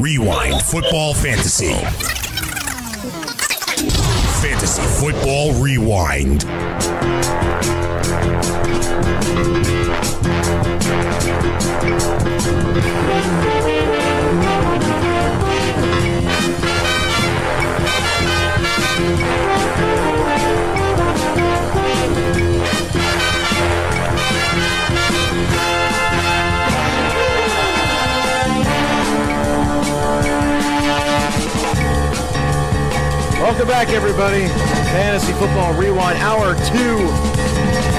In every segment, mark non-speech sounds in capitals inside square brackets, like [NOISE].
Rewind Football Fantasy. Fantasy Football Rewind. Welcome back, everybody. Fantasy Football Rewind, hour two,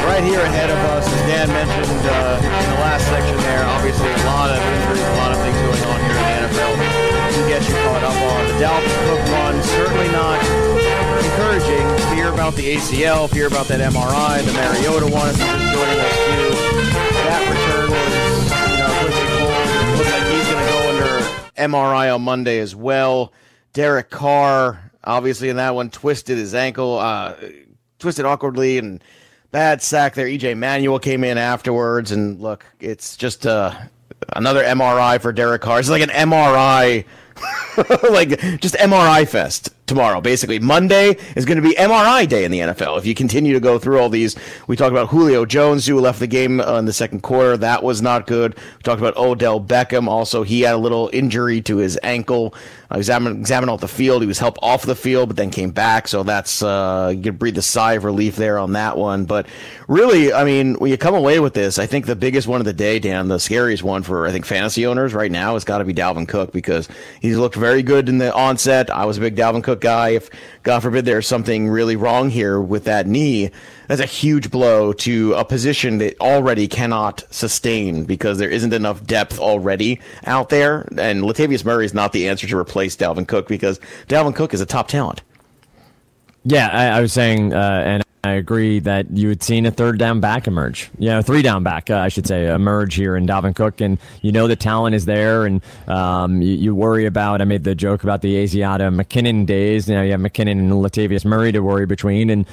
right here ahead of us. As Dan mentioned uh, in the last section there, obviously a lot of injuries, a lot of things going on here in the NFL to get you caught up on. The Dalvin Cook one, certainly not encouraging. Fear about the ACL, fear about that MRI, the Mariota one, if you're just joining us too. That return was, you know, pushing forward. Looks like he's going to go under MRI on Monday as well. Derek Carr, obviously in that one, twisted his ankle, uh, twisted awkwardly, and bad sack there. EJ Manuel came in afterwards, and look, it's just uh, another MRI for Derek Carr. It's like an MRI, [LAUGHS] like just MRI fest tomorrow. Basically, Monday is going to be MRI day in the NFL. If you continue to go through all these, we talked about Julio Jones, who left the game uh, in the second quarter. That was not good. We talked about Odell Beckham. Also, he had a little injury to his ankle. Uh, examined, examined off the field. He was helped off the field, but then came back. So that's uh, you can breathe a sigh of relief there on that one. But really, I mean, when you come away with this, I think the biggest one of the day, Dan, the scariest one for I think fantasy owners right now has got to be Dalvin Cook because he's looked very good in the onset. I was a big Dalvin Cook guy. If God forbid there's something really wrong here with that knee, that's a huge blow to a position that already cannot sustain because there isn't enough depth already out there. And Latavius Murray is not the answer to replace Dalvin Cook because Dalvin Cook is a top talent. Yeah, I, I was saying, uh, and I agree that you had seen a third down back emerge. You know, three down back, uh, I should say, emerge here in Dalvin Cook, and you know the talent is there, and um, you, you, worry about. I made the joke about the Asiata McKinnon days. You know, you have McKinnon and Latavius Murray to worry between, and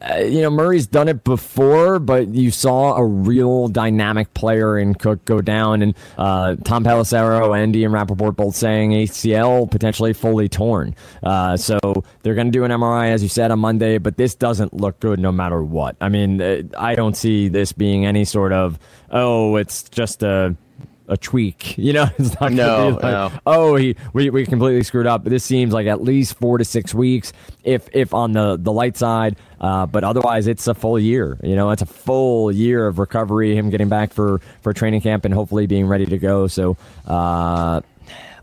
uh, you know, Murray's done it before, but you saw a real dynamic player in Cook go down. And uh, Tom Andy, and Rapoport both saying ACL potentially fully torn. Uh, so they're going to do an MRI, as you said, on Monday, but this doesn't look good no matter what. I mean, uh, I don't see this being any sort of, oh, it's just a a tweak. [LAUGHS] You know, it's not no, like, no. oh, he we, we completely screwed up. But this seems like at least four to six weeks, if if on the the light side. Uh, but otherwise, it's a full year. You know, it's a full year of recovery. Him getting back for for training camp and hopefully being ready to go. So. Uh,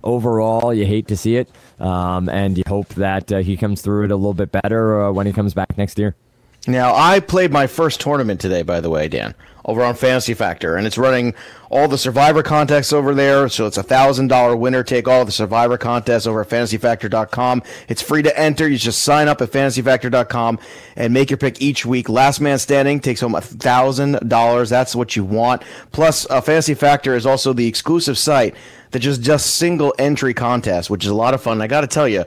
overall, you hate to see it, um, and you hope that uh, he comes through it a little bit better uh, when he comes back next year. Now, I played my first tournament today, by the way, Dan, over on Fantasy Factor, and it's running all the Survivor contests over there. So it's a thousand dollar winner take all the Survivor contests over at FantasyFactor.com. It's free to enter. You just sign up at FantasyFactor.com and make your pick each week. Last man standing takes home a thousand dollars. That's what you want. Plus, uh, Fantasy Factor is also the exclusive site that just does single entry contests, which is a lot of fun. I got to tell you,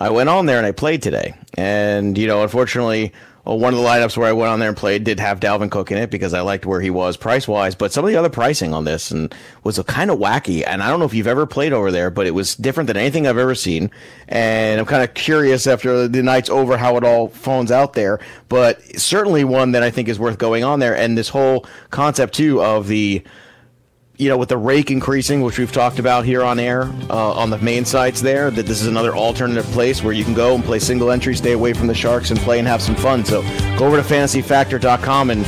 I went on there and I played today, and you know, unfortunately well, one of the lineups where I went on there and played did have Dalvin Cook in it because I liked where he was price wise. But some of the other pricing on this and was kind of wacky. And I don't know if you've ever played over there, but it was different than anything I've ever seen. And I'm kind of curious after the night's over how it all phones out there. But certainly one that I think is worth going on there. And this whole concept too of the you know, with the rake increasing, which we've talked about here on air uh, on the main sites there, that this is another alternative place where you can go and play single entry, stay away from the sharks, and play and have some fun. So go over to fantasyfactor.com and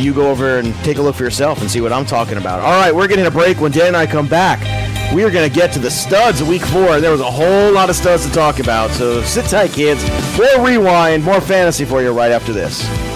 you go over and take a look for yourself and see what I'm talking about. All right, we're getting a break. When Dan and I come back, we are going to get to the studs of week four. There was a whole lot of studs to talk about. So sit tight, kids. More rewind, more fantasy for you right after this.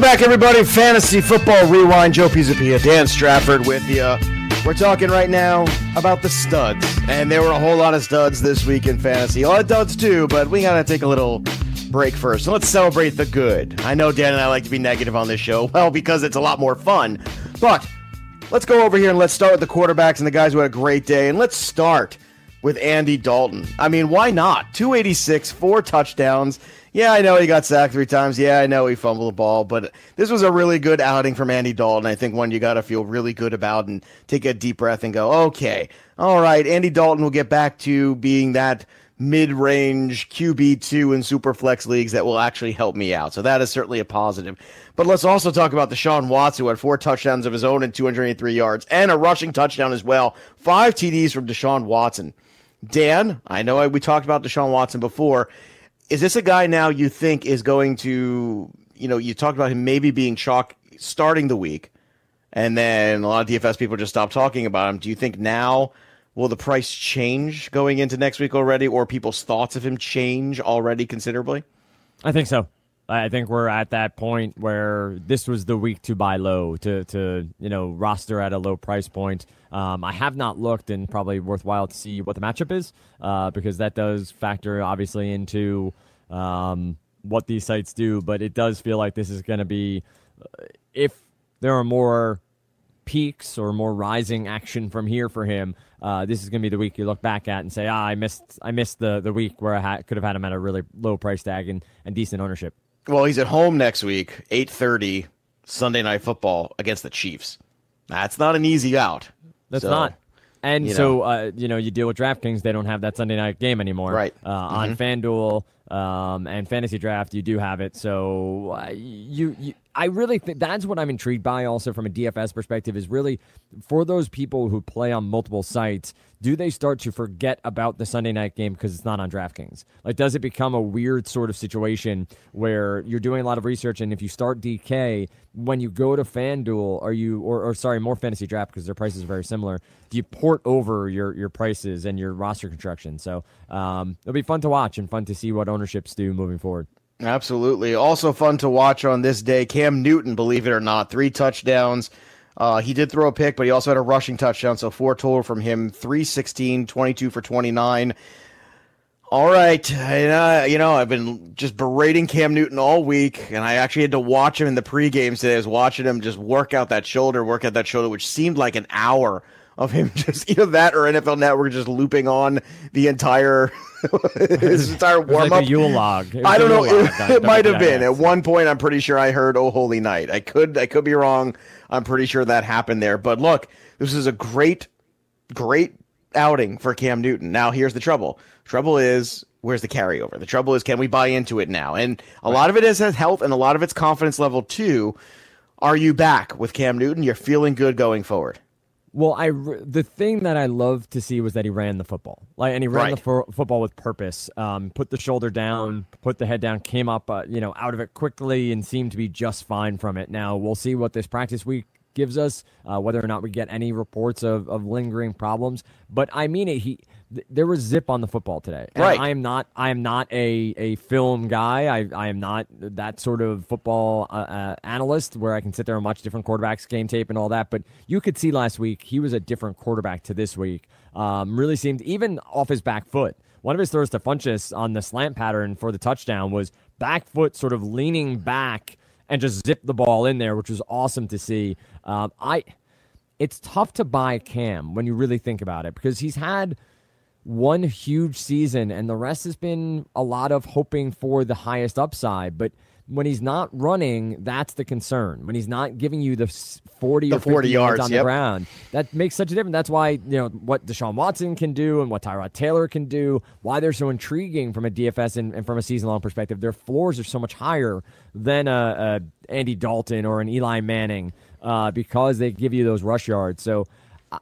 Welcome back, everybody. Fantasy Football Rewind. Joe Pisapia, Dan Stratford with you. We're talking right now about the studs, and there were a whole lot of studs this week in fantasy. A lot of duds too, but we gotta take a little break first. So let's celebrate the good. I know Dan and I like to be negative on this show, [LAUGHS] well, because it's a lot more fun. But let's go over here and let's start with the quarterbacks and the guys who had a great day, and let's start with Andy Dalton. I mean, why not? 286, four touchdowns. Yeah, I know he got sacked three times. Yeah, I know he fumbled the ball, but this was a really good outing from Andy Dalton. I think one you got to feel really good about and take a deep breath and go, okay, all right, Andy Dalton will get back to being that mid-range QB2 in superflex leagues that will actually help me out. So that is certainly a positive. But let's also talk about Deshaun Watson, who had four touchdowns of his own and 283 yards and a rushing touchdown as well. Five TDs from Deshaun Watson. Dan, I know we talked about Deshaun Watson before is this a guy now you think is going to, you know, you talked about him maybe being chalk starting the week, and then a lot of DFS people just stopped talking about him. Do you think now will the price change going into next week already, or people's thoughts of him change already considerably? I think so. I think we're at that point where this was the week to buy low, to to you know roster at a low price point. Um, I have not looked, and probably worthwhile to see what the matchup is, uh, because that does factor obviously into um, what these sites do. But it does feel like this is going to be, uh, if there are more peaks or more rising action from here for him, uh, this is going to be the week you look back at and say, ah, I missed, I missed the the week where I ha- could have had him at a really low price tag and, and decent ownership. Well, he's at home next week, eight thirty Sunday night football against the Chiefs. That's not an easy out. That's so, not. And you so, uh, you know, you deal with DraftKings; they don't have that Sunday night game anymore. Right. Uh, mm-hmm. On FanDuel um, and Fantasy Draft, you do have it. So, uh, you, you I really think that's what I'm intrigued by also from a DFS perspective is really for those people who play on multiple sites, do they start to forget about the Sunday night game because it's not on DraftKings? Like, does it become a weird sort of situation where you're doing a lot of research and if you start DK, when you go to FanDuel, are you, or, or sorry, more fantasy draft because their prices are very similar, do you port over your, your prices and your roster construction? So um, it'll be fun to watch and fun to see what ownerships do moving forward. Absolutely. Also fun to watch on this day. Cam Newton, believe it or not, three touchdowns. Uh, he did throw a pick, but he also had a rushing touchdown, so four total from him 316, 22 for 29. All right. And, uh, you know, I've been just berating Cam Newton all week, and I actually had to watch him in the pre-games today. I was watching him just work out that shoulder, work out that shoulder, which seemed like an hour of him [LAUGHS] just either that or NFL Network just looping on the entire [LAUGHS] his entire warm up. Like Yule log. I don't know. It, [LAUGHS] it might have been at one point. I'm pretty sure I heard "Oh Holy Night." I could I could be wrong. I'm pretty sure that happened there. But look, this is a great, great outing for Cam Newton. Now here's the trouble. Trouble is where's the carryover? The trouble is can we buy into it now? And a right. lot of it is his health and a lot of it's confidence level too. Are you back with Cam Newton? You're feeling good going forward. Well, I the thing that I loved to see was that he ran the football, like, and he ran right. the fo- football with purpose. Um, put the shoulder down, put the head down, came up, uh, you know, out of it quickly, and seemed to be just fine from it. Now we'll see what this practice week gives us, uh, whether or not we get any reports of, of lingering problems. But I mean it. He there was zip on the football today. And right. I am not. I am not a, a film guy. I, I am not that sort of football uh, uh, analyst where I can sit there and watch different quarterbacks, game tape, and all that. But you could see last week he was a different quarterback to this week. Um, really seemed even off his back foot. One of his throws to Funchess on the slant pattern for the touchdown was back foot, sort of leaning back and just zip the ball in there, which was awesome to see. Um, I. It's tough to buy Cam when you really think about it because he's had one huge season, and the rest has been a lot of hoping for the highest upside. But when he's not running, that's the concern. When he's not giving you the 40 the or 40 yards, yards on yep. the ground, that makes such a difference. That's why, you know, what Deshaun Watson can do and what Tyrod Taylor can do, why they're so intriguing from a DFS and, and from a season long perspective. Their floors are so much higher than a, a Andy Dalton or an Eli Manning uh, because they give you those rush yards. So, uh,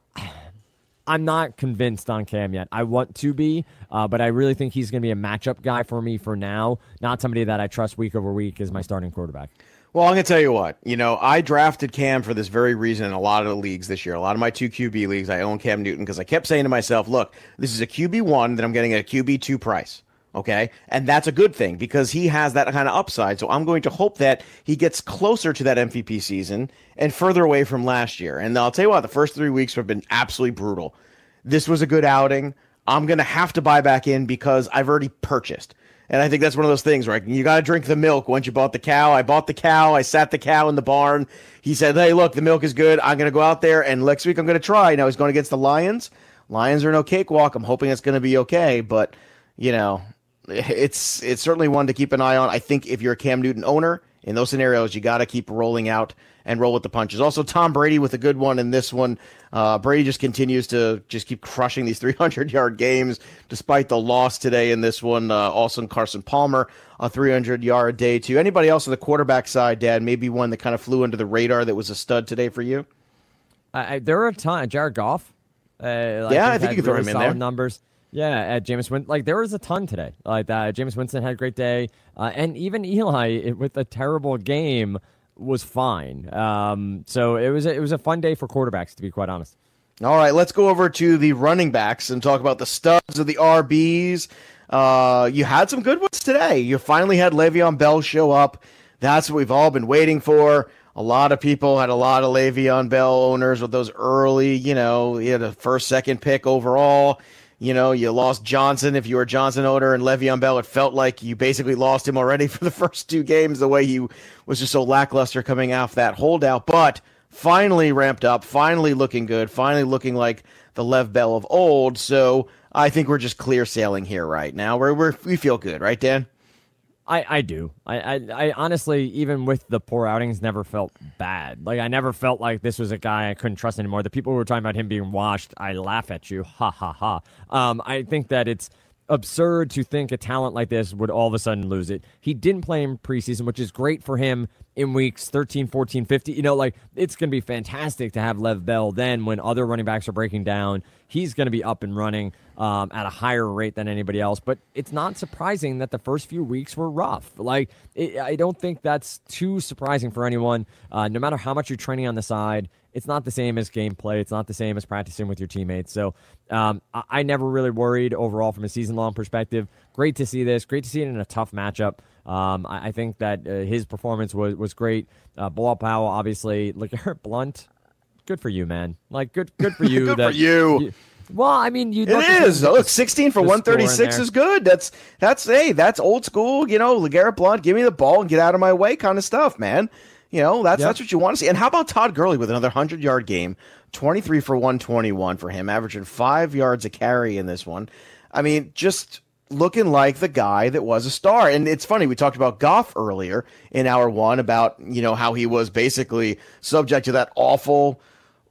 I'm not convinced on Cam yet. I want to be, uh, but I really think he's going to be a matchup guy for me for now. Not somebody that I trust week over week as my starting quarterback. Well, I'm going to tell you what. You know, I drafted Cam for this very reason in a lot of the leagues this year. A lot of my two QB leagues, I own Cam Newton because I kept saying to myself, look, this is a QB1 that I'm getting at a QB2 price. Okay. And that's a good thing because he has that kind of upside. So I'm going to hope that he gets closer to that MVP season and further away from last year. And I'll tell you what, the first three weeks have been absolutely brutal. This was a good outing. I'm going to have to buy back in because I've already purchased. And I think that's one of those things where you got to drink the milk once you bought the cow. I bought the cow. I sat the cow in the barn. He said, Hey, look, the milk is good. I'm going to go out there and next week I'm going to try. Now he's going against the Lions. Lions are no cakewalk. I'm hoping it's going to be okay. But, you know, it's it's certainly one to keep an eye on. I think if you're a Cam Newton owner in those scenarios, you got to keep rolling out and roll with the punches. Also, Tom Brady with a good one in this one. Uh, Brady just continues to just keep crushing these [LAUGHS] 300 yard games despite the loss today in this one. Uh, also, Carson Palmer a 300 yard day too. Anybody else on the quarterback side, Dad? Maybe one that kind of flew under the radar that was a stud today for you. There are a ton. Jared Goff. Uh, like yeah, I think you can throw him in there. Numbers. Yeah, at Jameis Winston, like there was a ton today. Like that, James Winston had a great day, uh, and even Eli with a terrible game was fine. Um, so it was a, it was a fun day for quarterbacks, to be quite honest. All right, let's go over to the running backs and talk about the studs of the RBs. Uh, you had some good ones today. You finally had Le'Veon Bell show up. That's what we've all been waiting for. A lot of people had a lot of Le'Veon Bell owners with those early, you know, he had a first, second pick overall. You know, you lost Johnson. If you were Johnson owner and Le'Veon Bell, it felt like you basically lost him already [LAUGHS] for the first two games, the way he was just so lackluster coming off that holdout. But finally ramped up, finally looking good, finally looking like the Lev Bell of old. So I think we're just clear sailing here right now. We're, we're we feel good, right, Dan? I, I do. I, I, I, honestly, even with the poor outings, never felt bad. Like I never felt like this was a guy I couldn't trust anymore. The people who were talking about him being washed, I laugh at you. Ha ha ha. Um, I think that it's absurd to think a talent like this would all of a sudden lose it. He didn't play in preseason, which is great for him in weeks 13, 14, 50. You know, like it's going to be fantastic to have Lev Bell then when other running backs are breaking down. He's going to be up and running um, at a higher rate than anybody else. But it's not surprising that the first few weeks were rough. Like, it, I don't think that's too surprising for anyone. Uh, no matter how much you're training on the side, it's not the same as gameplay. It's not the same as practicing with your teammates. So um, I, I, never really worried overall from a season long perspective. Great to see this. Great to see it in a tough matchup. Um, I, I, think that uh, his performance was was great. Uh, Bilal Powell, obviously, look [LAUGHS] at Blunt. Good for you, man. Like good, good for [LAUGHS] you. good that, for you. you well, I mean, you. Do. It is. Look, sixteen for one thirty six is good. That's that's hey, that's old school. You know, LeGarrette Blunt, give me the ball and get out of my way, kind of stuff, man. You know, that's yep. that's what you want to see. And how about Todd Gurley with another 100 yard game? 23 for 121 for him, averaging five yards a carry in this one. I mean, just looking like the guy that was a star. And it's funny, we talked about Goff earlier in hour one about, you know, how he was basically subject to that awful,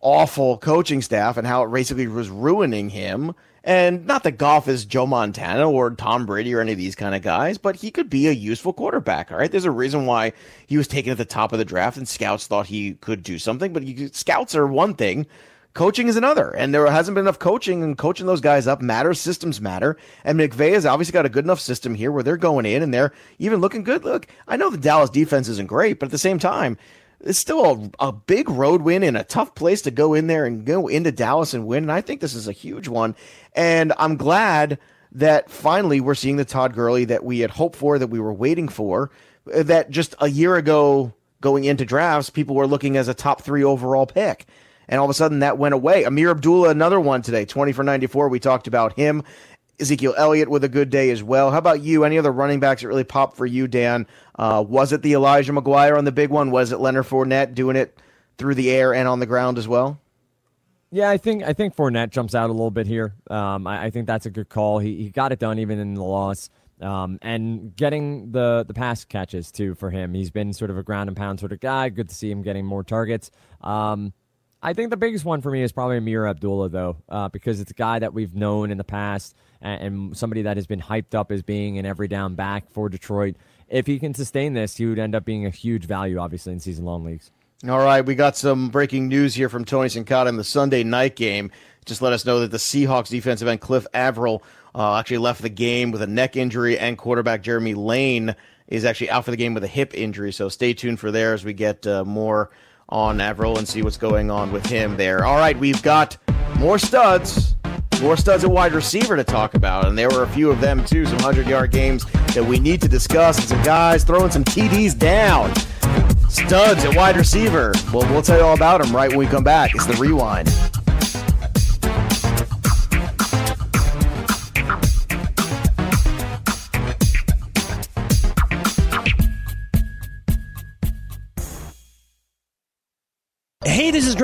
awful coaching staff and how it basically was ruining him. And not that Goff is Joe Montana or Tom Brady or any of these kind of guys, but he could be a useful quarterback. All right. There's a reason why he was taken at the top of the draft and scouts thought he could do something, but you, scouts are one thing. Coaching is another, and there hasn't been enough coaching, and coaching those guys up matters. Systems matter, and McVay has obviously got a good enough system here where they're going in and they're even looking good. Look, I know the Dallas defense isn't great, but at the same time, it's still a, a big road win in a tough place to go in there and go into Dallas and win. And I think this is a huge one. And I'm glad that finally we're seeing the Todd Gurley that we had hoped for, that we were waiting for, that just a year ago going into drafts, people were looking as a top three overall pick. And all of a sudden that went away. Ameer Abdullah, another one today, 20 for 94. We talked about him. Ezekiel Elliott with a good day as well. How about you? Any other running backs that really popped for you, Dan? Uh, was it the Elijah McGuire on the big one? Was it Leonard Fournette doing it through the air and on the ground as well? Yeah, I think I think Fournette jumps out a little bit here. Um, I, I, think that's a good call. He he got it done even in the loss. Um, and getting the the pass catches too for him. He's been sort of a ground and pound sort of guy. Good to see him getting more targets. Um, I think the biggest one for me is probably Ameer Abdullah, though, uh, because it's a guy that we've known in the past and, and, somebody that has been hyped up as being an every down back for Detroit. If he can sustain this, he would end up being a huge value, obviously, in season long leagues. All right, we got some breaking news here from Tony Sincata in the Sunday night game. Just let us know that the Seahawks defensive end Cliff Avril uh, actually left the game with a neck injury, and quarterback Jeremy Lane is actually out for the game with a hip injury. So stay tuned for there as we get uh, more on Avril and see what's going on with him there. All right, we've got more studs more studs at wide receiver to talk about, and there were a few of them too, some 100 yard games that we need to discuss, and some guys throwing some TDs down. Studs at wide receiver. Well, we'll tell you all about them right when we come back. It's the rewind.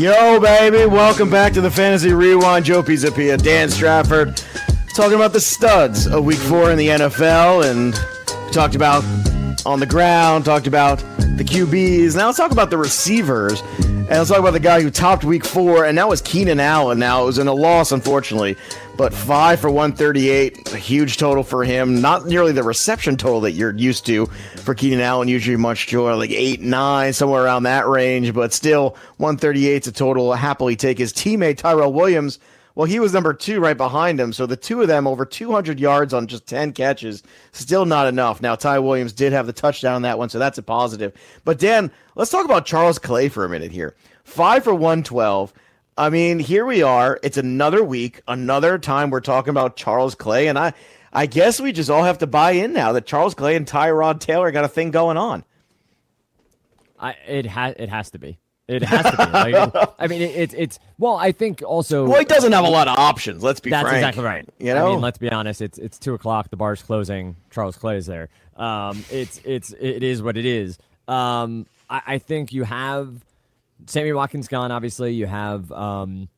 Yo, baby, welcome back to the Fantasy Rewind. Joe Pisapia, Dan Stratford, talking about the studs of Week Four in the NFL, and talked about on the ground, talked about the QBs. Now let's talk about the receivers, and let's talk about the guy who topped Week Four, and that was Keenan Allen. Now it was in a loss, unfortunately, but five for 138, a huge total for him. Not nearly the reception total that you're used to for Keenan Allen. Usually much joy, like eight, nine, somewhere around that range. But still, 138 is a total. Happily take his teammate Tyrell Williams. Well, he was number two right behind him. So the two of them over 200 yards on just 10 catches, still not enough. Now, Ty Williams did have the touchdown on that one, so that's a positive. But Dan, let's talk about Charles Clay for a minute here. Five for 112. I mean, here we are. It's another week, another time we're talking about Charles Clay, and I, I guess we just all have to buy in now that Charles Clay and Tyrod Taylor got a thing going on. I it has it has to be. It has to be. Like, [LAUGHS] I mean, it's it, it's well. I think also. Well, he doesn't have a lot of options. Let's be that's frank. exactly right. You know, I mean, let's be honest. It's it's two o'clock. The bar's closing. Charles Clay is there. Um, it's it's it is what it is. Um, I, I think you have Sammy Watkins gone. Obviously, you have um,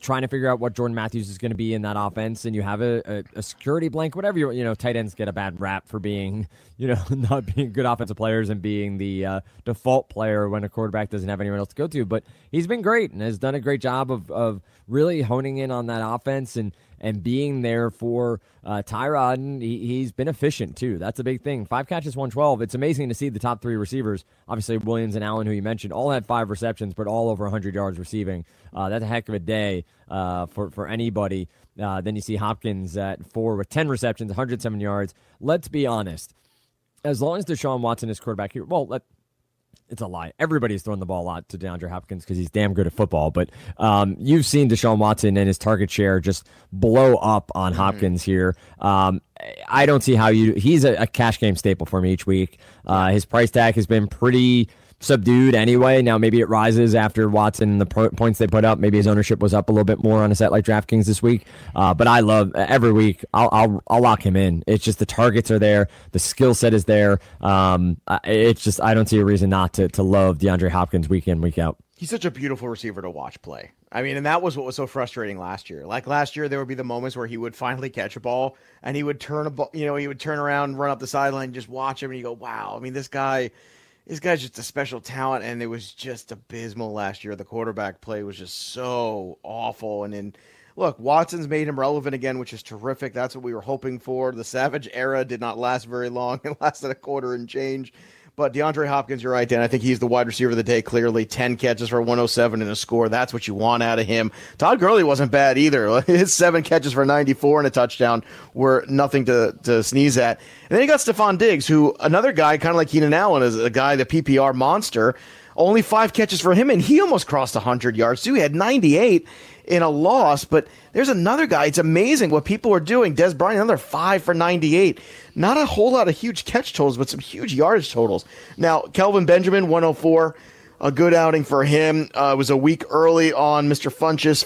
trying to figure out what Jordan Matthews is going to be in that offense, and you have a, a, a, security blank, whatever you you know. Tight ends get a bad rap for being [LAUGHS] you know [LAUGHS] not being good offensive players and being the uh, default player when a quarterback doesn't have anyone else to go to. But he's been great and has done a great job of of really honing in on that offense and and being there for uh, Tyrod. And he, has been efficient too. That's a big thing. Five catches, 112. It's amazing to see the top three receivers, obviously Williams and Allen, who you mentioned, all had five receptions, but all over 100 yards receiving. Uh, that's a heck of a day uh, for, for anybody. Uh, then you see Hopkins at four with 10 receptions, 107 yards. Let's be honest. As long as Deshaun Watson is quarterback here, well, let, it's a lie. Everybody's throwing the ball a lot to DeAndre Hopkins because he's damn good at football. But um, you've seen Deshaun Watson and his target share just blow up on mm-hmm. Hopkins here. Um, I don't see how you. He's a, a, cash game staple for me each week. Uh, his price tag has been pretty subdued anyway. Now maybe it rises after Watson and the po- points they put up. Maybe his ownership was up a little bit more on a set like DraftKings this week. Uh, but I love every week. I'll, I'll I'll lock him in. It's just the targets are there, the skill set is there. Um, it's just I don't see a reason not to to love DeAndre Hopkins week in week out. He's such a beautiful receiver to watch play. I mean, and that was what was so frustrating last year. Like last year, there would be the moments where he would finally catch a ball and he would turn a ball, you know, he would turn around, run up the sideline, just watch him, and you go, "Wow!" I mean, this guy this guy's just a special talent, and it was just abysmal last year. The quarterback play was just so awful. And then, look, Watson's made him relevant again, which is terrific. That's what we were hoping for. The Savage era did not last very long; [LAUGHS] it lasted a quarter and change. But DeAndre Hopkins, you're right, Dan. I think he's the wide receiver of the day, clearly. 10 catches for 107 and a score. That's what you want out of him. Todd Gurley wasn't bad either. [LAUGHS] His seven catches for 94 and a touchdown were nothing to, to sneeze at. And then you got Stefon Diggs, who another guy, kind of like Keenan Allen, is a guy, the PPR monster. Only five catches for him, and he almost crossed 100 yards, too. He had 98 in a loss, but there's another guy. It's amazing what people are doing. Dez Bryant, another five for 98. Not a whole lot of huge catch totals, but some huge yardage totals. Now, Kelvin Benjamin, 104. A good outing for him. Uh, it was a week early on Mr. Funchess.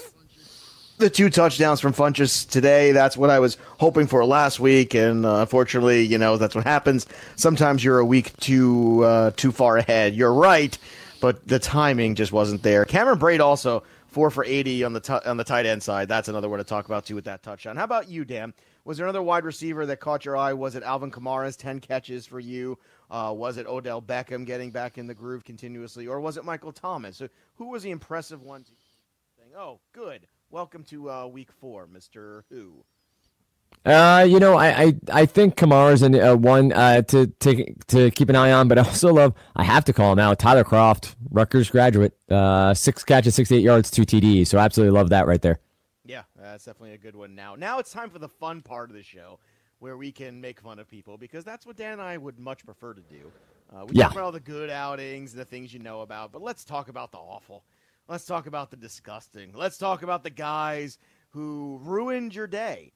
The two touchdowns from Funchess today. That's what I was hoping for last week, and uh, unfortunately, you know that's what happens. Sometimes you're a week too uh, too far ahead. You're right, but the timing just wasn't there. Cameron Brate also four for 80 on the t- on the tight end side. That's another one to talk about too with that touchdown. How about you, Dan? Was there another wide receiver that caught your eye? Was it Alvin Kamara's 10 catches for you? Uh, was it Odell Beckham getting back in the groove continuously? Or was it Michael Thomas? Who was the impressive one? Saying, oh, good. Welcome to uh, week four, Mr. Who. Uh, you know, I, I, I think Kamara's an, uh, one uh, to, to to keep an eye on, but I also love I have to call him out. Tyler Kroft, Rutgers graduate, uh, six catches, sixty eight yards, two TDs. So I absolutely love that right there. Yeah, that's definitely a good one. Now, now it's time for the fun part of the show, where we can make fun of people because that's what Dan and I would much prefer to do. Uh, we Yeah. talk about all the good outings, the things you know about, but let's talk about the awful. Let's talk about the disgusting. Let's talk about the guys who ruined your day.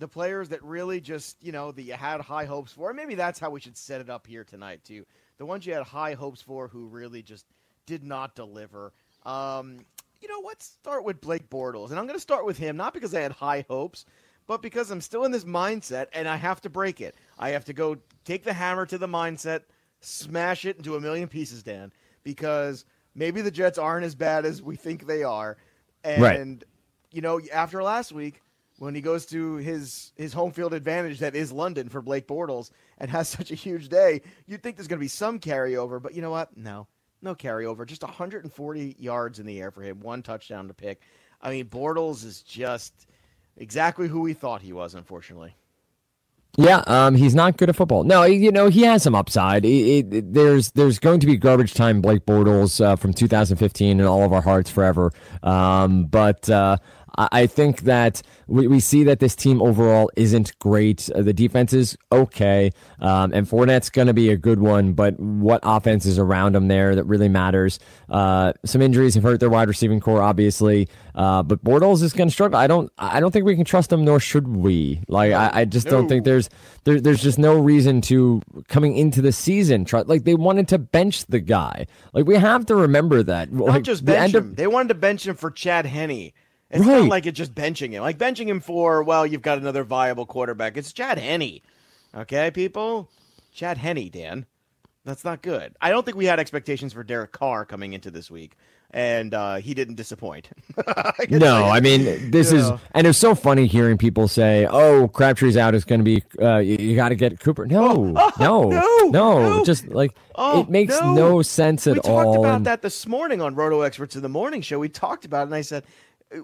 The players that really just, you know, that you had high hopes for. Maybe that's how we should set it up here tonight, too. The ones you had high hopes for who really just did not deliver. Um, you know, let's start with Blake Bortles. And I'm going to start with him, not because I had high hopes, but because I'm still in this mindset and I have to break it. I have to go take the hammer to the mindset, smash it into a million pieces, Dan, because maybe the Jets aren't as bad as we think they are. And, Right. you know, after last week, when he goes to his his home field advantage that is London for Blake Bortles and has [LAUGHS] such a huge day, you'd think there's going to be some carryover, but you know what? No, no carryover. Just 140 yards in the air for him, one touchdown to pick. I mean, Bortles is just exactly who we thought he was. Unfortunately, Yeah, um, he's not good at football. No, you know he has some upside. It, it, there's there's going to be garbage time Blake Bortles uh, from 2015 in all of our hearts forever. Um, but uh, I, think that we, we see that this team overall isn't great. Uh, the defense is okay, um, and Fournette's going to be a good one. But what offense is around him there that really matters? Uh, some injuries have hurt their wide receiving core, obviously. Uh, but Bortles is going to struggle. I don't. I don't think we can trust him, nor should we. Like I, I just don't think there's there, there's just no reason to coming into the season try like they wanted to bench the guy. Like we have to remember that. not like, just the bench end him. of- they wanted to bench him for Chad Henne. It's Right. not like it's just benching him. Like benching him for well, you've got another viable quarterback. It's Chad Henne. Okay, people, Chad Henne, Dan. That's not good. I don't think we had expectations for Derek Carr coming into this week, and uh, he didn't disappoint. [LAUGHS] I no. I mean this You is, know. and it's so funny hearing people say, "Oh, Crabtree's out. It's going to be uh, you, you got to get Cooper." No, [LAUGHS] no, no, no, no. just like Oh, it makes no. no, sense at all. we all. talked about and- that this morning on Roto Experts in the Morning Show. We talked about it, and I said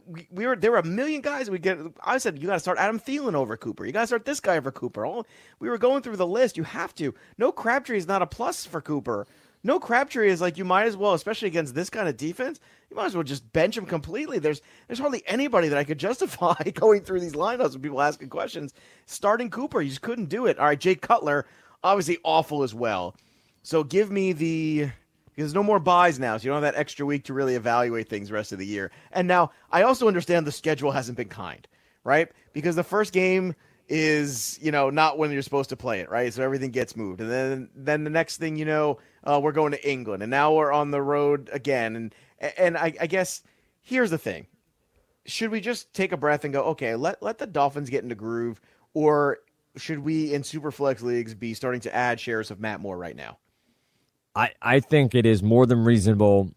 we, we were there were a million guys. We get. I said you got to start Adam Thielen over Cooper. You got to start this guy over Cooper. All we were going through the list. You have to. No Crabtree is not a plus for Cooper. No Crabtree is like you might as well, especially against this kind of defense. You might as well just bench him completely. There's there's hardly anybody that I could [LAUGHS] justify [LAUGHS] going through these lineups when people asking questions. Starting Cooper, you just couldn't do it. All right, Jake Cutler, obviously awful as well. So give me the because no more buys now, so you don't have that extra week to really evaluate things rest of the year. And now I also understand the schedule hasn't been kind, right? Because the first game is you know not when you're supposed to play it, right? So everything gets moved, and then then the next thing you know, uh, we're going to England, and now we're on the road again, and and I, I guess here's the thing: should we just take a breath and go, okay, let let the Dolphins get into groove, or should we in Superflex leagues be starting to add shares of Matt Moore right now? I, I think it is more than reasonable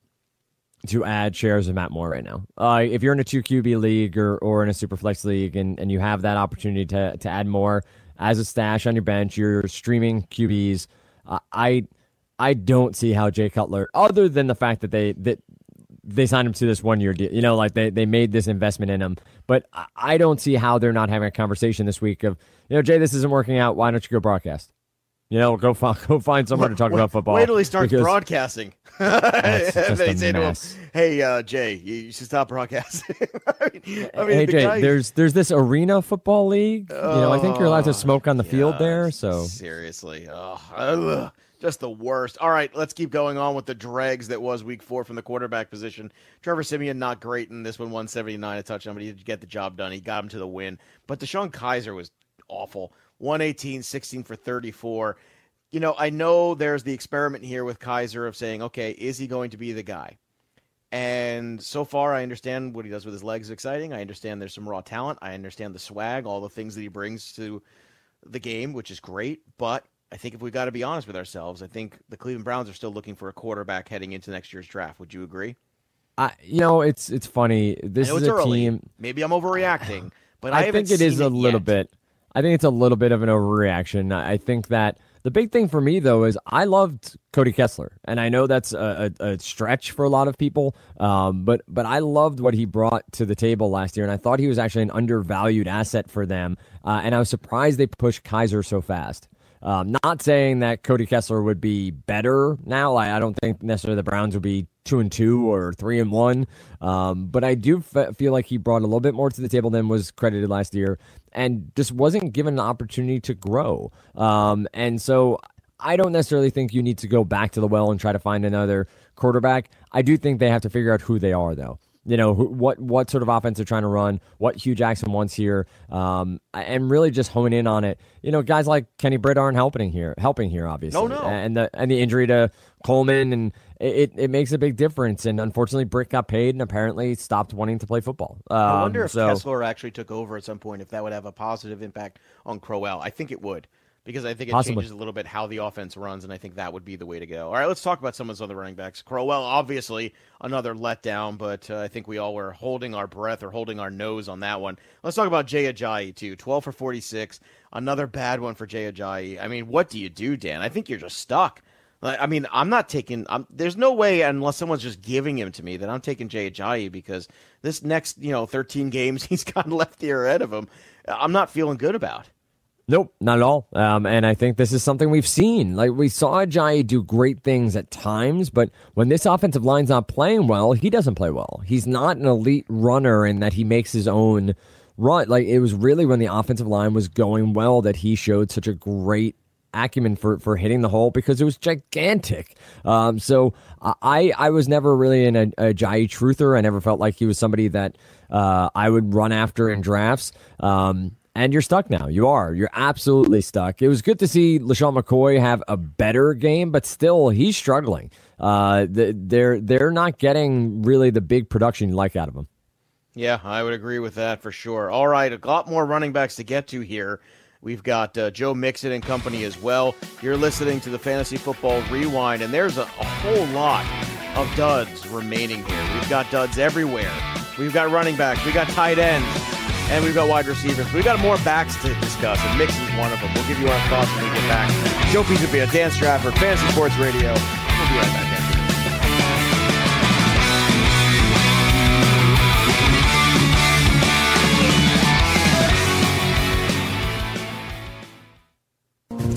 to add shares of Matt Moore right now. Uh, if you're in a two QB league or, or in a super flex league and, and you have that opportunity to, to add more as a stash on your bench, you're streaming QBs. Uh, I I don't see how Jay Cutler, other than the fact that they that they signed him to this one year deal, you know, like they, they made this investment in him. But I- I don't see how they're not having a conversation this week of, you know, Jay, this isn't working out. Why don't you go broadcast? You know, go find [LAUGHS] go find someone to talk Wait- about football. Wait till he starts because- broadcasting. [LAUGHS] And a say to him. "Hey, uh, Jay, you, should stop broadcasting." [LAUGHS] I mean, I mean, hey the Jay, guy- there's there's this arena football league. you know, I think you're allowed to Oh, smoke on the field there. So seriously, oh, ugh, just the worst. All right, let's keep going on with the dregs that was Week Four from the quarterback position. Trevor Siemian not great in this one, 179 a touchdown, but he did get the job done. He got him to the win. But DeShone Kizer was awful. 118, 16 for 34. You know, I know there's the experiment here with Kizer of saying, okay, is he going to be the guy? And so far, I understand what he does with his legs is exciting. I understand there's some raw talent. I understand the swag, all the things that he brings to the game, which is great. But I think if we got to be honest with ourselves, I think the Cleveland Browns are still looking for a quarterback heading into next year's draft. Would you agree? I, you know, it's it's funny. This is a early. team. Maybe I'm overreacting, [SIGHS] but I, I, think it is a little yet. bit. I think it's a little bit of an overreaction. I think that the big thing for me, though, is I loved Cody Kessler, and I know that's a, a, a stretch for a lot of people, um, but but I loved what he brought to the table last year, and I thought he was actually an undervalued asset for them, uh, and I was surprised they pushed Kizer so fast. Um, not saying that Cody Kessler would be better now. I, I don't think necessarily the Browns would be two and two or three and one, um, but I do f- feel like he brought a little bit more to the table than was credited last year, and just wasn't given an opportunity to grow. Um, and so I don't necessarily think you need to go back to the well and try to find another quarterback. I do think they have to figure out who they are, though you know what what sort of offense they're trying to run, what Hue Jackson wants here, um, and really just hone in on it. You know, guys like Kenny Britt aren't helping here, helping here, obviously. No, no, and the and the injury to Coleman and it, it makes a big difference. And unfortunately, Britt got paid and apparently stopped wanting to play football. Um, I wonder if so, Kessler actually took over at some point. If that would have a positive impact on Crowell, I think it would because I think it Possibly. changes a little bit how the offense runs, and I think that would be the way to go. All right, let's talk about some of those other running backs. Crowell, obviously, another letdown, but uh, I think we all were holding our breath or holding our nose on that one. Let's talk about Jay Ajayi, too. 12 for 46, another bad one for Jay Ajayi. I mean, what do you do, Dan? I think you're just stuck. Like, I mean, I'm not taking. I'm, there's no way, unless someone's just giving him to me, that I'm taking Jay Ajayi because this next, you know, 13 games [LAUGHS] he's got left here ahead of him, I'm not feeling good about. Nope, not at all. Um, and I think this is something we've seen. Like we saw Ajayi do great things at times, but when this offensive line's not playing well, he doesn't play well. He's not an elite runner in that he makes his own run. Like it was really when the offensive line was going well that he showed such a great acumen for for hitting the hole because it was gigantic. Um, so I I was never really an, a, a Ajayi truther. I never felt like he was somebody that uh, I would run after in drafts. Um, and you're stuck now. You are. You're absolutely stuck. It was good to see LeSean McCoy have a better game, but still, he's struggling. Uh, they're they're not getting really the big production you like out of him. Yeah, I would agree with that for sure. All right, a lot more running backs to get to here. We've got uh, Joe Mixon and company as well. You're listening to the Fantasy Football Rewind, and there's a, a whole lot of duds remaining here. We've got duds everywhere. We've got running backs. we've got tight ends and we've got wide receivers. We've got more backs to discuss, and Mix is one of them. We'll give you our thoughts when we get back. Joe Pisapia, Dan Stratford, Fantasy Sports Radio. We'll be right back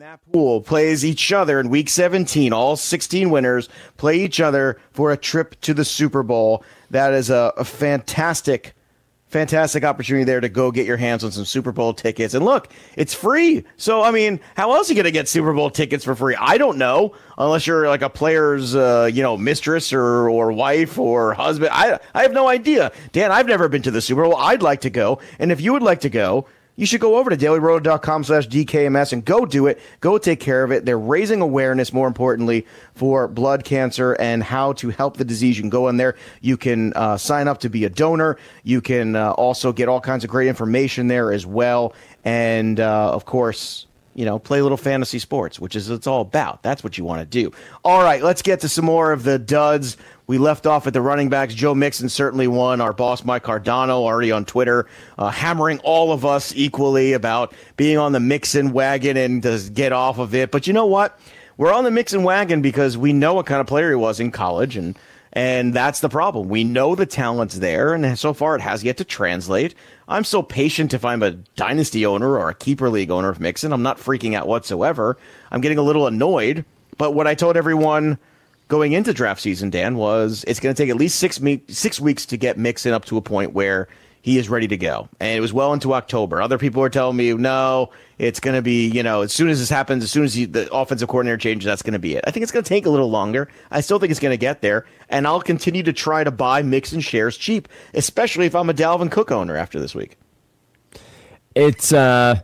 That pool plays each other in week 17. All 16 winners play each other for a trip to the Super Bowl. That is a, a fantastic fantastic opportunity there to go get your hands on some Super Bowl tickets. And look, it's free. So, I mean, how else are you going to get Super Bowl tickets for free? I don't know, unless you're like a player's, uh, you know, mistress or, or wife or husband. I, I have no idea. Dan, I've never been to the Super Bowl. I'd like to go. And if you would like to go, you should go over to dailyroto.com slash DKMS and go do it. Go take care of it. They're raising awareness, more importantly, for blood cancer and how to help the disease. You can go in there. You can uh, sign up to be a donor. You can uh, also get all kinds of great information there as well. And, uh, of course, you know, play little fantasy sports, which is what it's all about. That's what you want to do. All right, let's get to some more of the duds. We left off at the running backs. Joe Mixon certainly one. Our boss, Mike Cardano, already on Twitter, uh, hammering all of us equally about being on the Mixon wagon and to get off of it. But you know what? We're on the Mixon wagon because we know what kind of player he was in college, and and that's the problem. We know the talent's there, and so far it has yet to translate. I'm so patient if I'm a dynasty owner or a keeper league owner of Mixon. I'm not freaking out whatsoever. I'm getting a little annoyed. But what I told everyone going into draft season, Dan, was it's going to take at least six me- six weeks to get Mixon up to a point where he is ready to go. And it was well into October. Other people were telling me, no, it's going to be, you know, as soon as this happens, as soon as he, the offensive coordinator changes, that's going to be it. I think it's going to take a little longer. I still think it's going to get there. And I'll continue to try to buy Mixon shares cheap, especially if I'm a Dalvin Cook owner after this week. It's uh,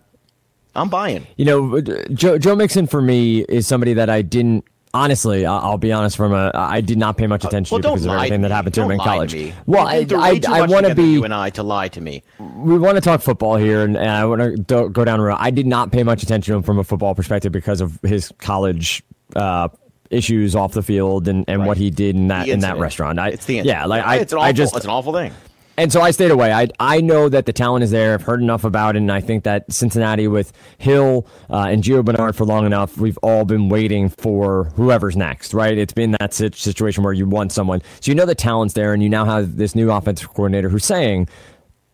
I'm buying. you know, Joe Joe Mixon for me is somebody that I didn't. Honestly, I'll be honest. From a, I did not pay much attention Uh, Well, to because of everything to that happened to him in to college. me. Well, I, I, I want to be. you and I to lie to me. we want to talk football here, and, and I want to do, go down the road. I did not pay much attention to him from a football perspective because of his college uh, issues off the field and, and Right. what he did in that in that restaurant. I, it's the yeah, incident. like I, it's an awful, I just it's an awful thing. And so I stayed away. I I know that the talent is there. I've heard enough about it, and I think that Cincinnati with Hill uh, and Gio Bernard for long enough, we've all been waiting for whoever's next, right? It's been that situation where you want someone, so you know the talent's there, and you now have this new offensive coordinator who's saying.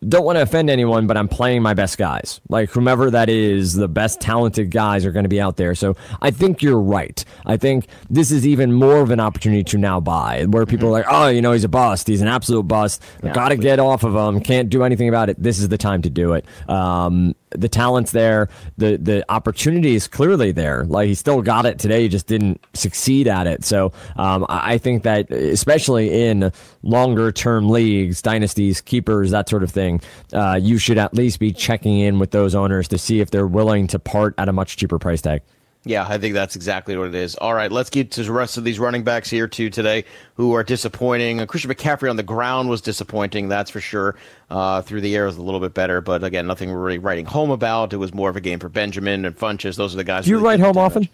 Don't want to offend anyone, but I'm playing my best guys. Like whomever that is, the best talented guys are going to be out there. So I think you're right. I think this is even more of an opportunity to now buy, where people are like, oh, you know, he's a bust. He's an absolute bust. Got to get off of him. Can't do anything about it. This is the time to do it. Um, the talent's there. The the opportunity is clearly there. Like he still got it today. He just didn't succeed at it. So um, I think that especially in longer term leagues, dynasties, keepers, that sort of thing, uh, you should at least be checking in with those owners to see if they're willing to part at a much cheaper price tag. Yeah, I think that's exactly what it is. All right, let's get to the rest of these running backs here too today, who are disappointing. Uh, Christian McCaffrey on the ground was disappointing, that's for sure. Uh, through the air was a little bit better, but again, nothing really writing home about. It was more of a game for Benjamin and Funchess. Those are the guys. Do you really write home often?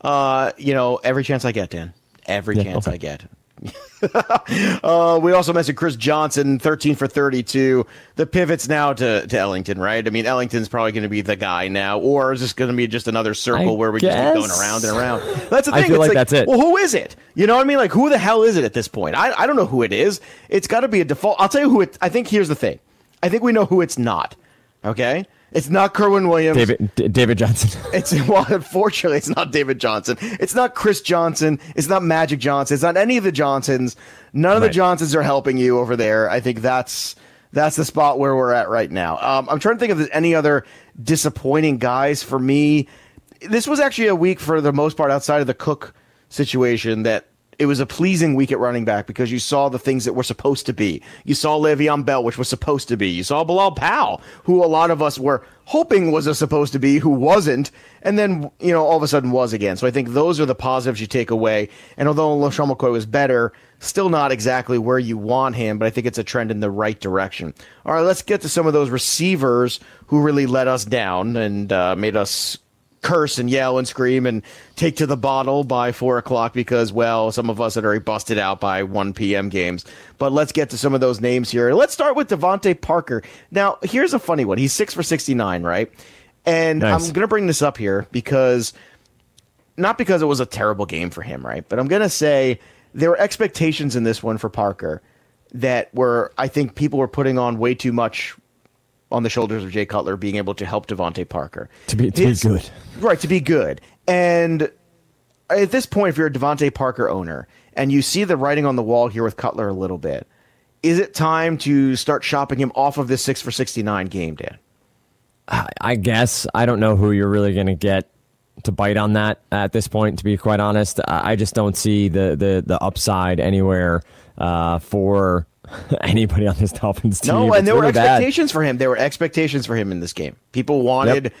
Uh, you know, every chance I get, Dan. Every Yeah, chance okay. I get. [LAUGHS] uh, we also mentioned Chris Johnson, 13 for 32. The pivots now to, to Ellington, right? I mean, Ellington's probably going to be the guy now, or is this going to be just another circle I where we just keep going around and around? That's the [LAUGHS] thing. I feel it's like that's it. Well, who is it? You know what I mean? Like, who the hell is it at this point? I, I don't know who it is. It's got to be a default. I'll tell you who it. I think here's the thing. I think we know who it's not. Okay, it's not Kerwynn Williams. David D- David Johnson. [LAUGHS] It's well, unfortunately, it's not David Johnson. It's not Chris Johnson. It's not Magic Johnson. It's not any of the Johnsons. None of the Johnsons are helping you over there. I think that's that's the spot where we're at right now. Um, I'm trying to think of any other disappointing guys for me. This was actually a week for the most part outside of the Cook situation that it was a pleasing week at running back because you saw the things that were supposed to be. You saw Le'Veon Bell, which was supposed to be. You saw Bilal Powell, who a lot of us were hoping was a supposed to be, who wasn't, and then you know all of a sudden was again. So I think those are the positives you take away. And although LeSean McCoy was better, still not exactly where you want him, but I think it's a trend in the right direction. All right, let's get to some of those receivers who really let us down and uh, made us curse and yell and scream and take to the bottle by four o'clock because, well, some of us had already busted out by 1 p.m. games. But let's get to some of those names here. Let's start with DeVante Parker. Now, here's a funny one. He's six for 69, right? And Nice. I'm going to bring this up here because not because it was a terrible game for him, right? But I'm going to say there were expectations in this one for Parker that were, I think people were putting on way too much on the shoulders of Jay Cutler being able to help DeVante Parker. To be- to be good. Right, to be good. And at this point, if you're a DeVante Parker owner and you see the writing on the wall here with Cutler a little bit, is it time to start shopping him off of this 6 for 69 game, Dan? I guess I don't know who you're really going to get to bite on that at this point. To be quite honest, I I just don't see the the the upside anywhere uh, for [LAUGHS] anybody on this Dolphins team. No, It's and there were really bad. expectations for him. There were expectations for him in this game. People wanted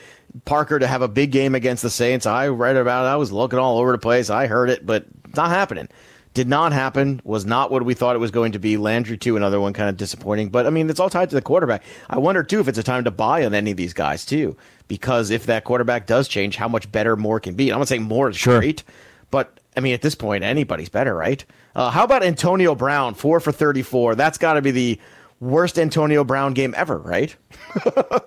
Parker to have a big game against the Saints. I read about it. I was looking all over the place. I heard it, but it's not happening. Did not happen. Was not what we thought it was going to be. Landry too, another one kind of disappointing. But I mean, it's all tied to the quarterback. I wonder too if it's a time to buy on any of these guys too, because if that quarterback does change, how much better more can be. I'm not saying more is Sure. great, but I mean, at this point, anybody's better, right? Uh, how about Antonio Brown, four for 34? That's got to be the worst Antonio Brown game ever, right? [LAUGHS]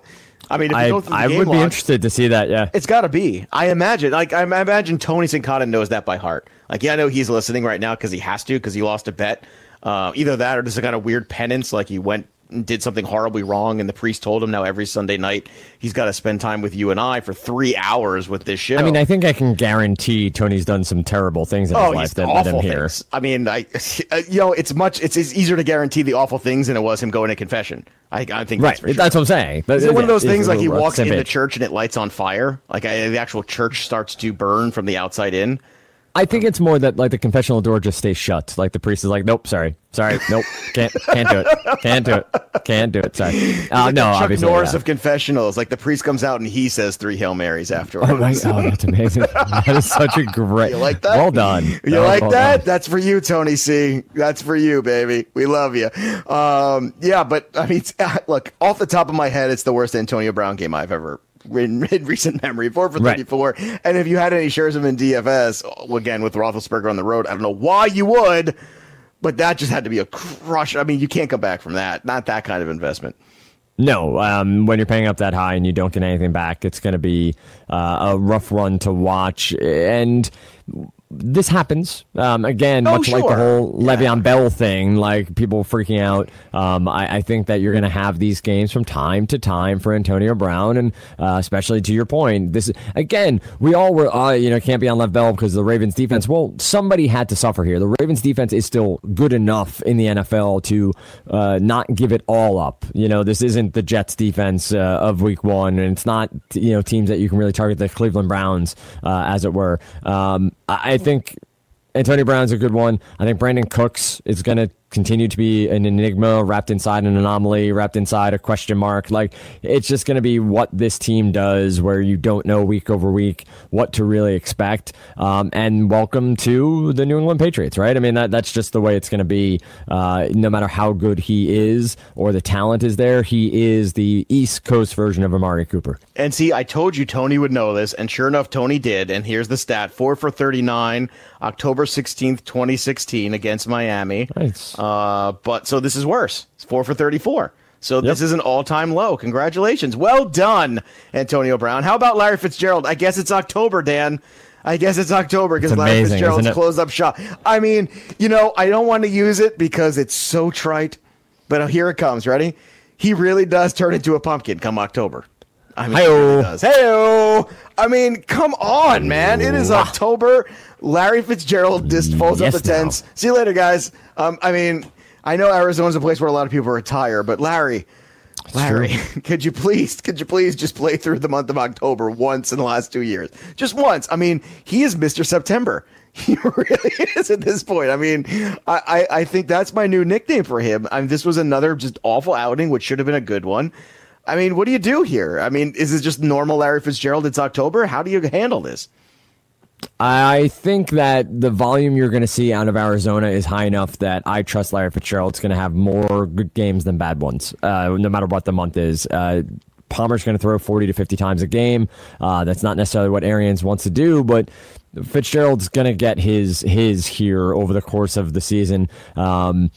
I mean, I, go through the I would be interested to see that. Yeah, It's got to be. I imagine. Like I imagine Tony Sincata knows that by heart. Like yeah, I know he's listening right now because he has to because he lost a bet. Uh, either that or just a kind of weird penance, like he went did something horribly wrong, and the priest told him now every Sunday night he's got to spend time with you and I for three hours with this show. I mean, I think I can guarantee Tony's done some terrible things in his Oh, life that let him hear. things. I mean, I, [LAUGHS] uh, you know, it's much. It's, it's easier to guarantee the awful things than it was him going to confession. I, I think Right, that's, sure. that's what I'm saying. Is it one of those things like he we're on the walks into church and it lights on fire? Like I, the actual church starts to burn from the outside in. I think it's more that like the confessional door just stays shut. Like the priest is like, nope, sorry, sorry, nope, can't, can't do it, can't do it, can't do it. Sorry. Uh, Like no, Chuck obviously. Norris yeah. of confessionals. Like the priest comes out and he says three Hail Marys afterwards. Oh my oh, that's amazing. [LAUGHS] that is such a great. You like that? Well done. You That like well that? done. That's for you, Tony C. That's for you, baby. We love you. Um, yeah, but I mean, [LAUGHS] look, off the top of my head, it's the worst Antonio Brown game I've ever in, [LAUGHS] in recent memory. Four for Right. 34. And if you had any shares of him in DFS, again, with Roethlisberger on the road, I don't know why you would, but that just had to be a crush. I mean, you can't come back from that. Not that kind of investment. No, um, when you're paying up that high and you don't get anything back, it's going to be uh, a rough run to watch. And this happens um, again, Oh, much like the whole Le'Veon Bell thing, like people freaking out. Um, I, I think that you're going to have these games from time to time for Antonio Brown, and uh, especially to your point, this again, we all were, uh, you know, can't be on Lev Bell because the Ravens defense. Well, somebody had to suffer here. The Ravens defense is still good enough in the NFL to uh, not give it all up. You know, this isn't the Jets defense uh, of Week One, and it's not you know teams that you can really target the Cleveland Browns, uh, as it were. Um, I, think Antonio Brown's a good one. I think Brandin Cooks is going to continue to be an enigma wrapped inside an anomaly, wrapped inside a question mark. Like it's just going to be what this team does, where you don't know week over week what to really expect. Um, and welcome to the New England Patriots, right? I mean that that's just the way it's going to be. Uh, no matter how good he is or the talent is there, he is the East Coast version of Amari Cooper. And see, I told you Tony would know this, and sure enough, Tony did. And here's the stat: four for thirty-nine, October sixteenth, twenty sixteen, against Miami. Nice. Uh, but so this is worse. It's four for thirty-four. So this is an all-time low. Congratulations, well done, Antonio Brown. How about Larry Fitzgerald? I guess it's October, Dan. I guess it's October because Larry Fitzgerald's closed up shop. I mean, you know, I don't want to use it because it's so trite, but here it comes. Ready? He really does turn into a pumpkin come October. I mean, he Hi-yo. really does. Hey, I mean, come on, man! It is October. Larry Fitzgerald just falls Yes, up the tents. See you later, guys. Um, I mean, I know Arizona's a place where a lot of people retire, but Larry, Larry, [LAUGHS] could you please, could you please just play through the month of October once in the last two years? Just once. I mean, he is Mr. September. [LAUGHS] He really [LAUGHS] is at this point. I mean, I, I, I think that's my new nickname for him. I mean, this was another just awful outing, which should have been a good one. I mean, what do you do here? I mean, is it just normal Larry Fitzgerald? It's October. How do you handle this? I think that the volume you're going to see out of Arizona is high enough that I trust Larry Fitzgerald's going to have more good games than bad ones, uh, no matter what the month is. Uh, Palmer's going to throw 40 to 50 times a game. Uh, that's not necessarily what Arians wants to do, but Fitzgerald's going to get his his here over the course of the season. Um,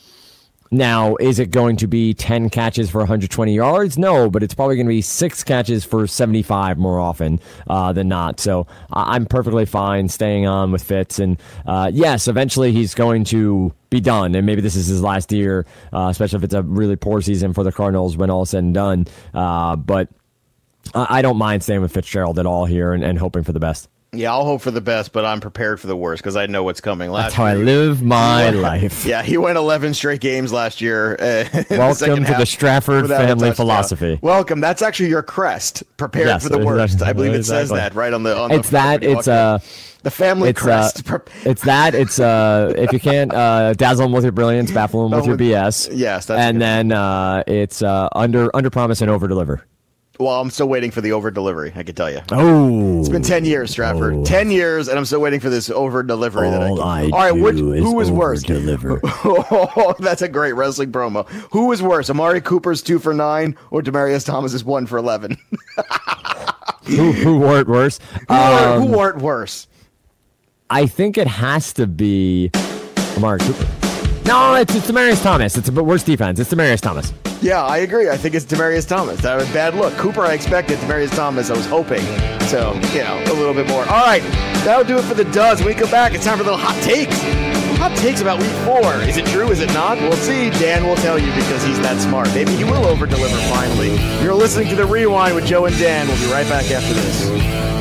now, is it going to be 10 catches for 120 yards? No, but it's probably going to be six catches for 75 more often uh, than not. So I'm perfectly fine staying on with Fitz. And uh, yes, eventually he's going to be done. And maybe this is his last year, uh, especially if it's a really poor season for the Cardinals when all is said and done. Uh, but I I don't mind staying with Fitzgerald at all here and, and hoping for the best. Yeah, I'll hope for the best, but I'm prepared for the worst because I know what's coming. Last That's how I live my went- [LAUGHS] life. Yeah, he went 11 straight games last year. uh, [LAUGHS] in the Welcome to the Stratford family philosophy. Welcome. That's actually your crest. Prepared Yes, for the worst. exactly. I believe it says that right on the. On It's the that. It's in. uh, the family it's uh, crest. [LAUGHS] Pre- it's that. It's uh, if you can't uh, dazzle them with your brilliance, baffle them with your BS. yes, that's and then uh, it's uh, under under promise and over deliver. Well, I'm still waiting for the over delivery. I can tell you. Oh, It's been 10 years, Stratford. Oh. 10 years, and I'm still waiting for this over delivery. that I can- I All right, which, is who was worse? over-deliver. [LAUGHS] Oh, that's a great wrestling promo. Who was worse, Amari Cooper's two for nine or Demaryius Thomas's one for 11? [LAUGHS] who who wore it worse? who, Um, who weren't worse? I think it has to be Amari Cooper. No, it's it's Demaryius Thomas. It's a worse defense. It's Demaryius Thomas. Yeah, I agree. I think it's Demaryius Thomas. That was a bad look. Cooper, I expected. Demaryius Thomas, I was hoping. So, you know, a little bit more. All right, that'll do it for the does. When we come back, it's time for the hot takes. Hot takes about week four. Is it true? Is it not? We'll see. Dan will tell you because he's that smart. Maybe he will over deliver finally. You're listening to The Rewind with Joe and Dan. We'll be right back after this.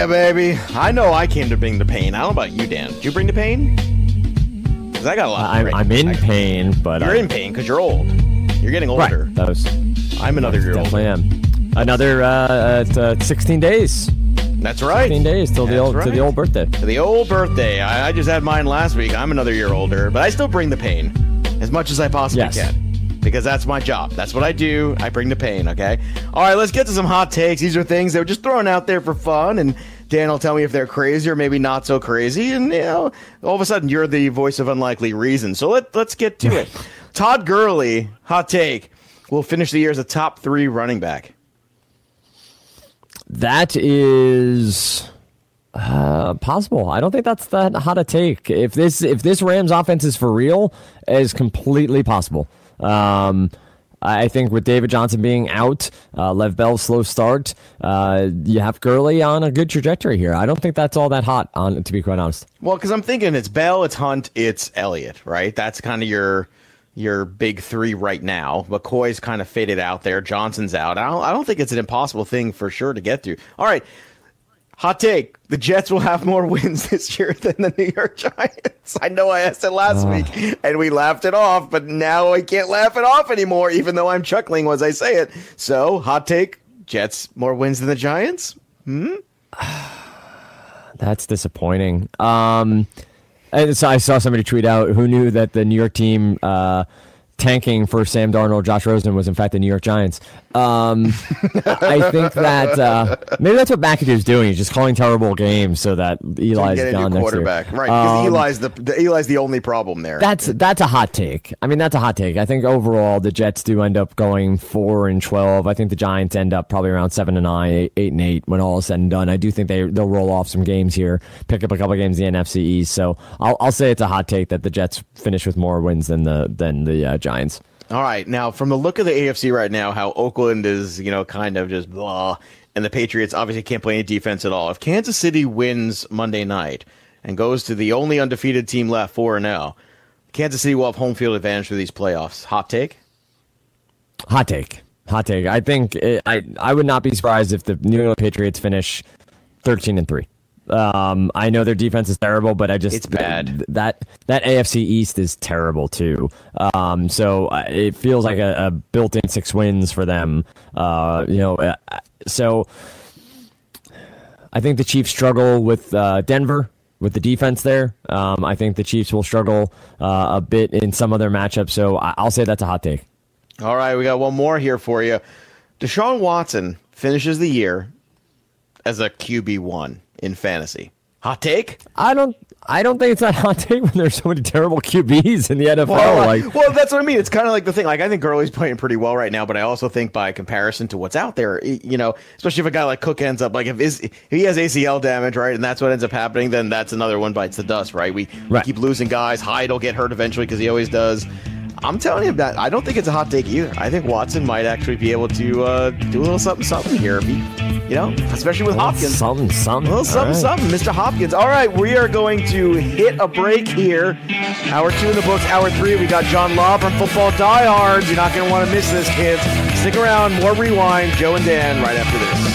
Yeah, baby. I know I came to bring the pain. I don't know about you, Dan. Did you bring the pain? Because I got a lot. to I'm. I'm in I- pain, but You're I, in pain because you're old. You're getting right. older. That was I'm another year definitely older. am. Another uh, uh, 16 days. That's right. 16 days till the That's old to right. the old birthday. To the old birthday. I, I just had mine last week. I'm another year older, but I still bring the pain as much as I possibly Yes. can. Because that's my job. That's what I do. I bring the pain, okay? All right, let's get to some hot takes. These are things that were just thrown out there for fun, and Dan will tell me if they're crazy or maybe not so crazy. And, you know, all of a sudden you're the voice of unlikely reason. So let, let's get to it. [LAUGHS] Todd Gurley, hot take, will finish the year as a top three running back. That is uh, possible. I don't think that's that hot a take. If this if this Rams offense is for real, is completely possible. Um, I think with David Johnson being out, uh, Lev Bell's slow start, uh, you have Gurley on a good trajectory here. I don't think that's all that hot, on to be quite honest. Well, because I'm thinking it's Bell, it's Hunt, it's Elliott, right? That's kind of your your big three right now. McCoy's kind of faded out there. Johnson's out. I don't, I don't think it's an impossible thing for sure to get through. All right. Hot take. The Jets will have more wins [LAUGHS] this year than the New York Giants. I know I asked it last week and we laughed it off, but now I can't laugh it off anymore, even though I'm chuckling as I say it. So, hot take Jets more wins than the Giants? Hmm. [SIGHS] That's disappointing. Um, and so I saw somebody tweet out who knew that the New York team uh, tanking for Sam Darnold, Josh Rosen was in fact the New York Giants. Um, I think that uh, maybe that's what McAdoo's doing. He's just calling terrible games so that Eli's a gone next year. right? Because Um, Eli's the, the Eli's the only problem there. That's that's a hot take. I mean, that's a hot take. I think overall the Jets do end up going four and twelve. I think the Giants end up probably around seven and nine, eight, eight and eight when all is said and done. I do think they they'll roll off some games here, pick up a couple games in the NFC East. So I'll I'll say it's a hot take that the Jets finish with more wins than the than the uh, Giants. All right, now from the look of the AFC right now, how Oakland is, you know, kind of just blah, and the Patriots obviously can't play any defense at all. If Kansas City wins Monday night and goes to the only undefeated team left, four and zero, Kansas City will have home field advantage for these playoffs. Hot take. Hot take. Hot take. I think it, I I would not be surprised if the New England Patriots finish thirteen and three. Um, I know their defense is terrible, but I just It's bad. that that AFC East is terrible too. Um, so uh, it feels like a, a built-in six wins for them. Uh, you know, uh, so I think the Chiefs struggle with uh, Denver with the defense there. Um, I think the Chiefs will struggle uh, a bit in some of their matchups. So I'll say that's a hot take. All right, we got one more here for you. Deshaun Watson finishes the year as a QB one in fantasy. Hot take. I don't. I don't think it's that hot take when there's so many terrible QBs in the NFL. Well, like, well, that's what I mean. It's kind of like the thing. Like, I think Gurley's playing pretty well right now, but I also think by comparison to what's out there, you know, especially if a guy like Cook ends up like if is if he has ACL damage, right, and that's what ends up happening, then that's another one bites the dust, right? We, we keep losing guys. Hyde will get hurt eventually because he always does. I'm telling you that I don't think it's a hot take either. I think Watson might actually be able to uh, do a little something, something here. He, you know, especially with Hopkins. something, something. A little something, right. something, Mr. Hopkins. All right, we are going to hit a break here. Hour two in the books. Hour three, we got John Law from Football Die Diehards. You're not going to want to miss this, kids. Stick around. More rewind. Joe and Dan right after this.